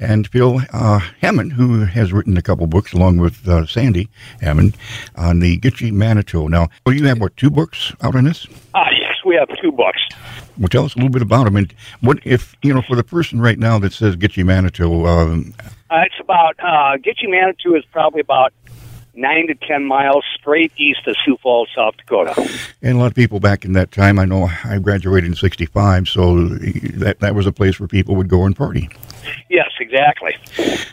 and Phil uh, Hamman, who has written a couple books along with uh, Sandy Hamman on the Gitchie Manitou. Now, well, you have what two books out on this? Ah, yes, we have two books. Well, tell us a little bit about them. And what if you know for the person right now that says Gitchie Manitou? Um, Uh, it's about uh, Gitchie Manitou is probably about nine to ten miles straight east of Sioux Falls, South Dakota. and a lot of people back in that time. I know I graduated in '65, so that that was a place where people would go and party. Yes, exactly.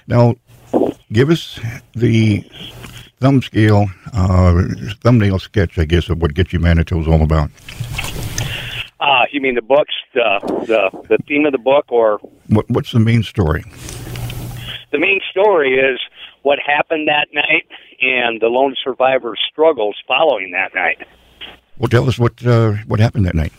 Now, give us the thumb scale, uh, thumbnail sketch, I guess, of what Gitchie Manitou is all about. Uh, you mean the books, the the the theme of the book, or What What's the main story? the main story is what happened that night and the lone survivor's struggles following that night. Well, tell us what uh, what happened that night.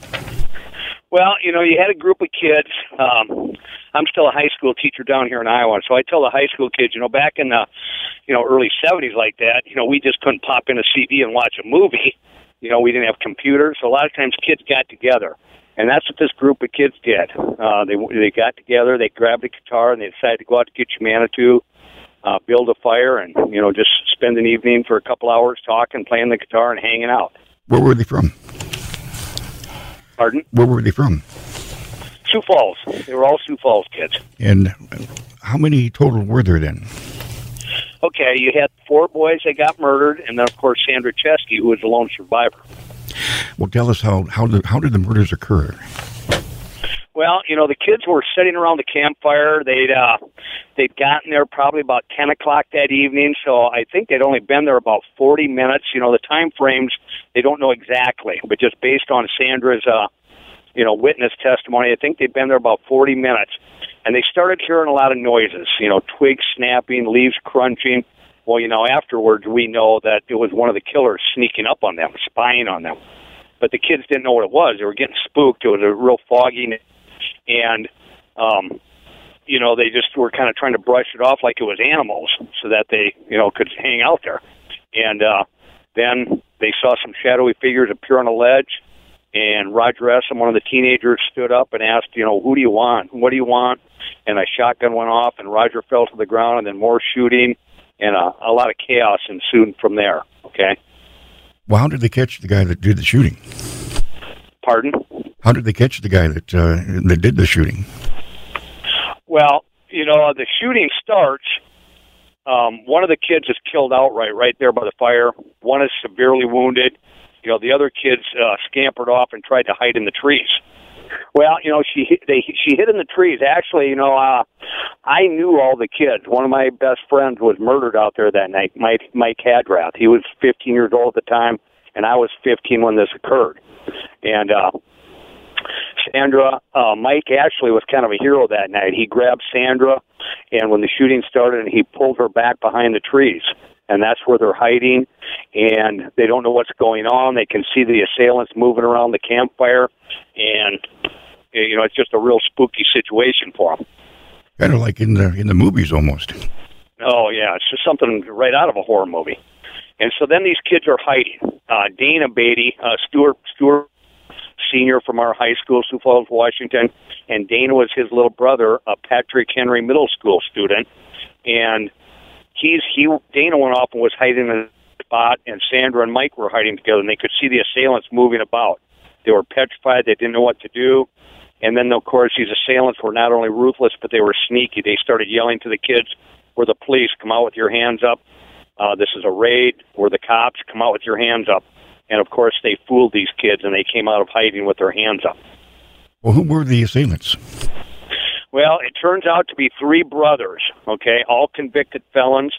Well, you know, you had a group of kids. Um, I'm still a high school teacher down here in Iowa, so I tell the high school kids, you know, back in the, you know, early '70s like that, you know, we just couldn't pop in a CD and watch a movie. You know, we didn't have computers, so a lot of times kids got together, and that's what this group of kids did. Uh, they they got together, they grabbed a guitar, and they decided to go out to Gitchie Manitou, uh, build a fire, and you know, just spend an evening for a couple hours talking, playing the guitar, and hanging out. Where were they from? Pardon? Where were they from? Sioux Falls. They were all Sioux Falls kids. And how many total were there then? Okay, you had four boys that got murdered, and then of course Sandra Cheskey, who was the lone survivor. Well, tell us how how the, how did the murders occur? Well, you know, the kids were sitting around the campfire. They'd uh, they'd gotten there probably about ten o'clock that evening, so I think they'd only been there about forty minutes. You know, the time frames they don't know exactly, but just based on Sandra's uh, you know witness testimony, I think they'd been there about forty minutes, and they started hearing a lot of noises. You know, twigs snapping, leaves crunching. Well, you know, afterwards we know that it was one of the killers sneaking up on them, spying on them. But the kids didn't know what it was. They were getting spooked. It was a real foggy and um you know they just were kind of trying to brush it off like it was animals so that they you know could hang out there and uh then they saw some shadowy figures appear on a ledge and Roger Essem, one of the teenagers, stood up and asked, you know, who do you want? What do you want? And a shotgun went off, and Roger fell to the ground, and then more shooting, and uh, a lot of chaos ensued from there. Okay, Well, how did they catch the guy that did the shooting? pardon? How did they catch the guy that uh, that did the shooting? Well, you know, the shooting starts. Um, one of the kids is killed outright right there by the fire. One is severely wounded. You know, the other kids uh, scampered off and tried to hide in the trees. Well, you know, she they she hid in the trees. Actually, you know, uh, I knew all the kids. One of my best friends was murdered out there that night. Mike Mike Hadrath. He was 15 years old at the time, and I was 15 when this occurred. And uh, Sandra, uh, Mike Ashley was kind of a hero that night. He grabbed Sandra, and when the shooting started, and he pulled her back behind the trees. And that's where they're hiding, and they don't know what's going on. They can see the assailants moving around the campfire, and you know it's just a real spooky situation for them. Kind of like in the in the movies almost. Oh yeah, it's just something right out of a horror movie. And so then these kids are hiding. Uh, Dana Beatty, uh, Stuart Stuart senior from our high school, Sioux Falls, Washington, and Dana was his little brother, a Patrick Henry Middle School student, and he's he Dana went off and was hiding in a spot, and Sandra and Mike were hiding together, and they could see the assailants moving about. They were petrified; they didn't know what to do. And then, of course, these assailants were not only ruthless, but they were sneaky. They started yelling to the kids, "We're the police! Come out with your hands up! Uh, this is a raid! We're the cops! Come out with your hands up!" And of course, they fooled these kids, and they came out of hiding with their hands up. Well, who were the assailants? Well, it turns out to be three brothers, okay, all convicted felons.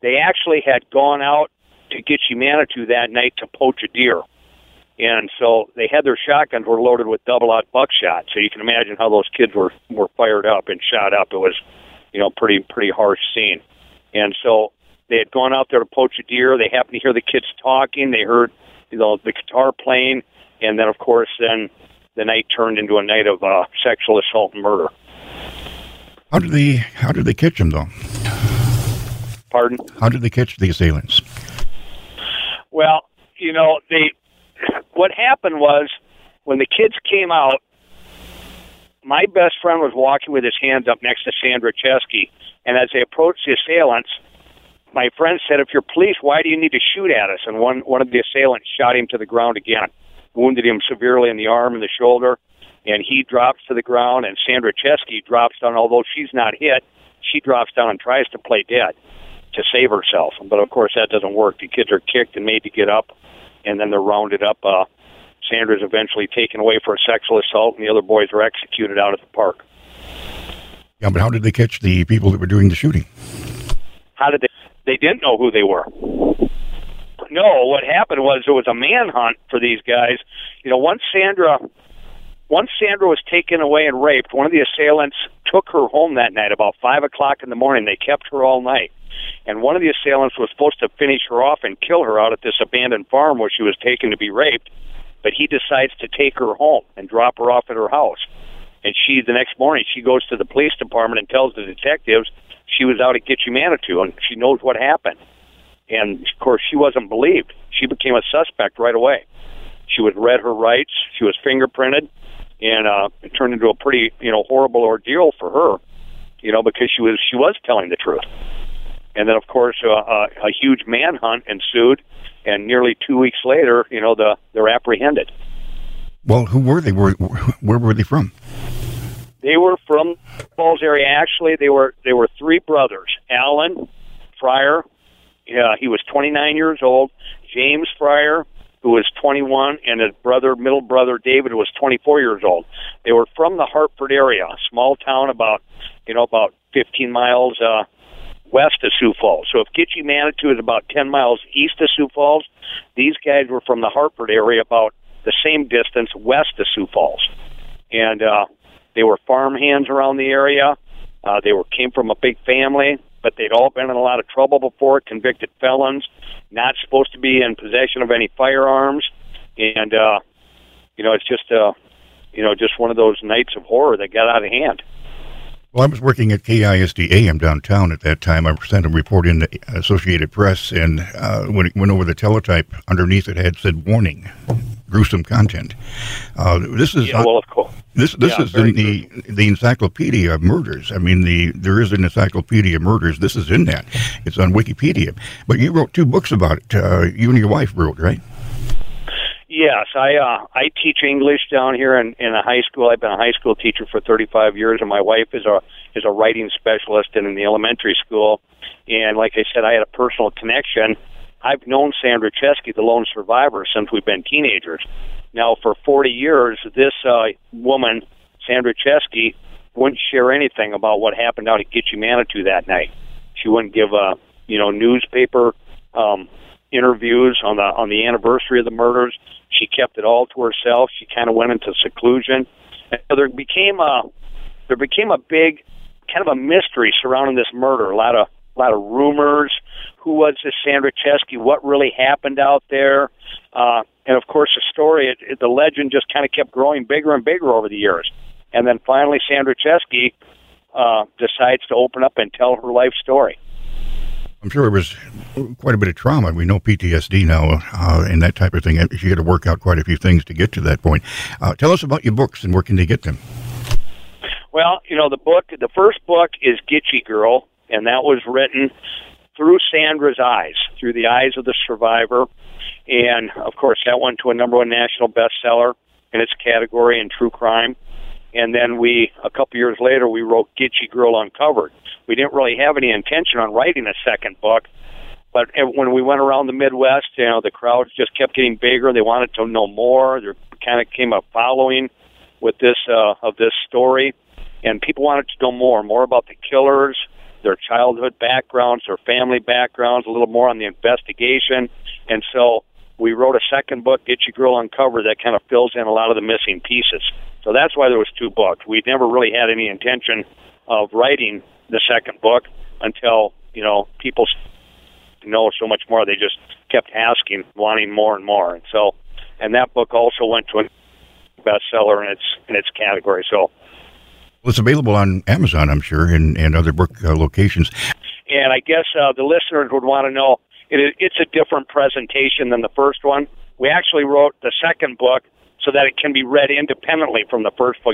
They actually had gone out to Gitchie Manitou that night to poach a deer. And so they had their shotguns were loaded with double aught buckshot. So you can imagine how those kids were were fired up and shot up. It was, you know, pretty pretty harsh scene. And so they had gone out there to poach a deer. They happened to hear the kids talking. They heard, you know, the guitar playing, and then of course then the night turned into a night of uh, sexual assault and murder. How did they how did they catch them though? Pardon? How did they catch the assailants? Well, you know, they what happened was when the kids came out, my best friend was walking with his hands up next to Sandra Cheskey, and as they approached the assailants, my friend said, "If you're police, why do you need to shoot at us?" And one one of the assailants shot him to the ground again, wounded him severely in the arm and the shoulder, and he drops to the ground. And Sandra Cheskey drops down, although she's not hit, she drops down and tries to play dead to save herself. But of course, that doesn't work. The kids are kicked and made to get up, and then they're rounded up. Uh, Sandra's eventually taken away for a sexual assault, and the other boys are executed out at the park. Yeah, but how did they catch the people that were doing the shooting? How did they? They didn't know who they were. No, what happened was there was a manhunt for these guys. You know, once Sandra, once Sandra was taken away and raped, one of the assailants took her home that night about five o'clock in the morning. They kept her all night, and one of the assailants was supposed to finish her off and kill her out at this abandoned farm where she was taken to be raped but he decides to take her home and drop her off at her house. And she, the next morning, she goes to the police department and tells the detectives she was out at Gitchie Manitou and she knows what happened. And of course, she wasn't believed. She became a suspect right away. She was read her rights. She was fingerprinted, and uh, it turned into a pretty, you know, horrible ordeal for her. You know, because she was she was telling the truth. And then, of course, uh, a, a huge manhunt ensued, and nearly two weeks later, you know, the they're apprehended. Well, who were they? Where, where were they from? They were from Falls area. Actually, they were they were three brothers. Alan Fryer, yeah, he was 29 years old. James Fryer, who was 21, and his brother, middle brother David, who was 24 years old. They were from the Hartford area, a small town about, you know, about 15 miles uh, west of Sioux Falls. So if Gitchie Manitou is about 10 miles east of Sioux Falls, these guys were from the Hartford area about the same distance west of Sioux Falls. And uh, they were farm hands around the area. Uh, they were came from a big family, but they'd all been in a lot of trouble before, convicted felons, not supposed to be in possession of any firearms. And, uh, you know, it's just, uh, you know, just one of those nights of horror that got out of hand. Well, I was working at KISD AM downtown at that time. I sent a report in the Associated Press, and uh, when it went over the teletype, underneath it had said "warning, gruesome content." Uh, this is yeah, well, of course. This this yeah, is in the the Encyclopedia of Murders. I mean, the there is an Encyclopedia of Murders. This is in that. It's on Wikipedia. But you wrote two books about it. Uh, you and your wife wrote, right? Yes, I uh, I teach English down here in, in a high school. I've been a high school teacher for 35 years, and my wife is a is a writing specialist in, in the elementary school. And like I said, I had a personal connection. I've known Sandra Cheskey, the lone survivor, since we've been teenagers. Now, for 40 years, this uh, woman, Sandra Cheskey, wouldn't share anything about what happened out at Gitchie Manitou that night. She wouldn't give a you know newspaper um, interviews on the on the anniversary of the murders. She kept it all to herself. She kind of went into seclusion. And there became a there became a big kind of a mystery surrounding this murder. A lot of a lot of rumors. Who was this Sandra Cheskey? What really happened out there? Uh, and of course, the story, it, it, the legend just kind of kept growing bigger and bigger over the years. And then finally, Sandra Cheskey uh, decides to open up and tell her life story. I'm sure it was quite a bit of trauma. We know PTSD now uh, and that type of thing. She had to work out quite a few things to get to that point. Uh, tell us about your books and where can they get them? Well, you know, the book, the first book is Gitchie Girl, and that was written through Sandra's eyes, through the eyes of the survivor. And of course, that went to a number one national bestseller in its category in true crime. And then we, a couple years later, we wrote Gitchie Girl Uncovered we didn't really have any intention on writing a second book. But when we went around the Midwest, you know, the crowds just kept getting bigger. They wanted to know more. There kind of came a following with this uh, of this story, and people wanted to know more, more about the killers, their childhood backgrounds, their family backgrounds, a little more on the investigation. And so we wrote a second book, Gitchie Girl Uncovered, that kind of fills in a lot of the missing pieces. So that's why there was two books. We never really had any intention of writing the second book until you know people know so much more. They just kept asking, wanting more and more, and so and that book also went to a bestseller in its in its category. So. Well, it's available on Amazon, I'm sure, and, and other book uh, locations. And I guess uh, the listeners would want to know it, it's a different presentation than the first one. We actually wrote the second book so that it can be read independently from the first book.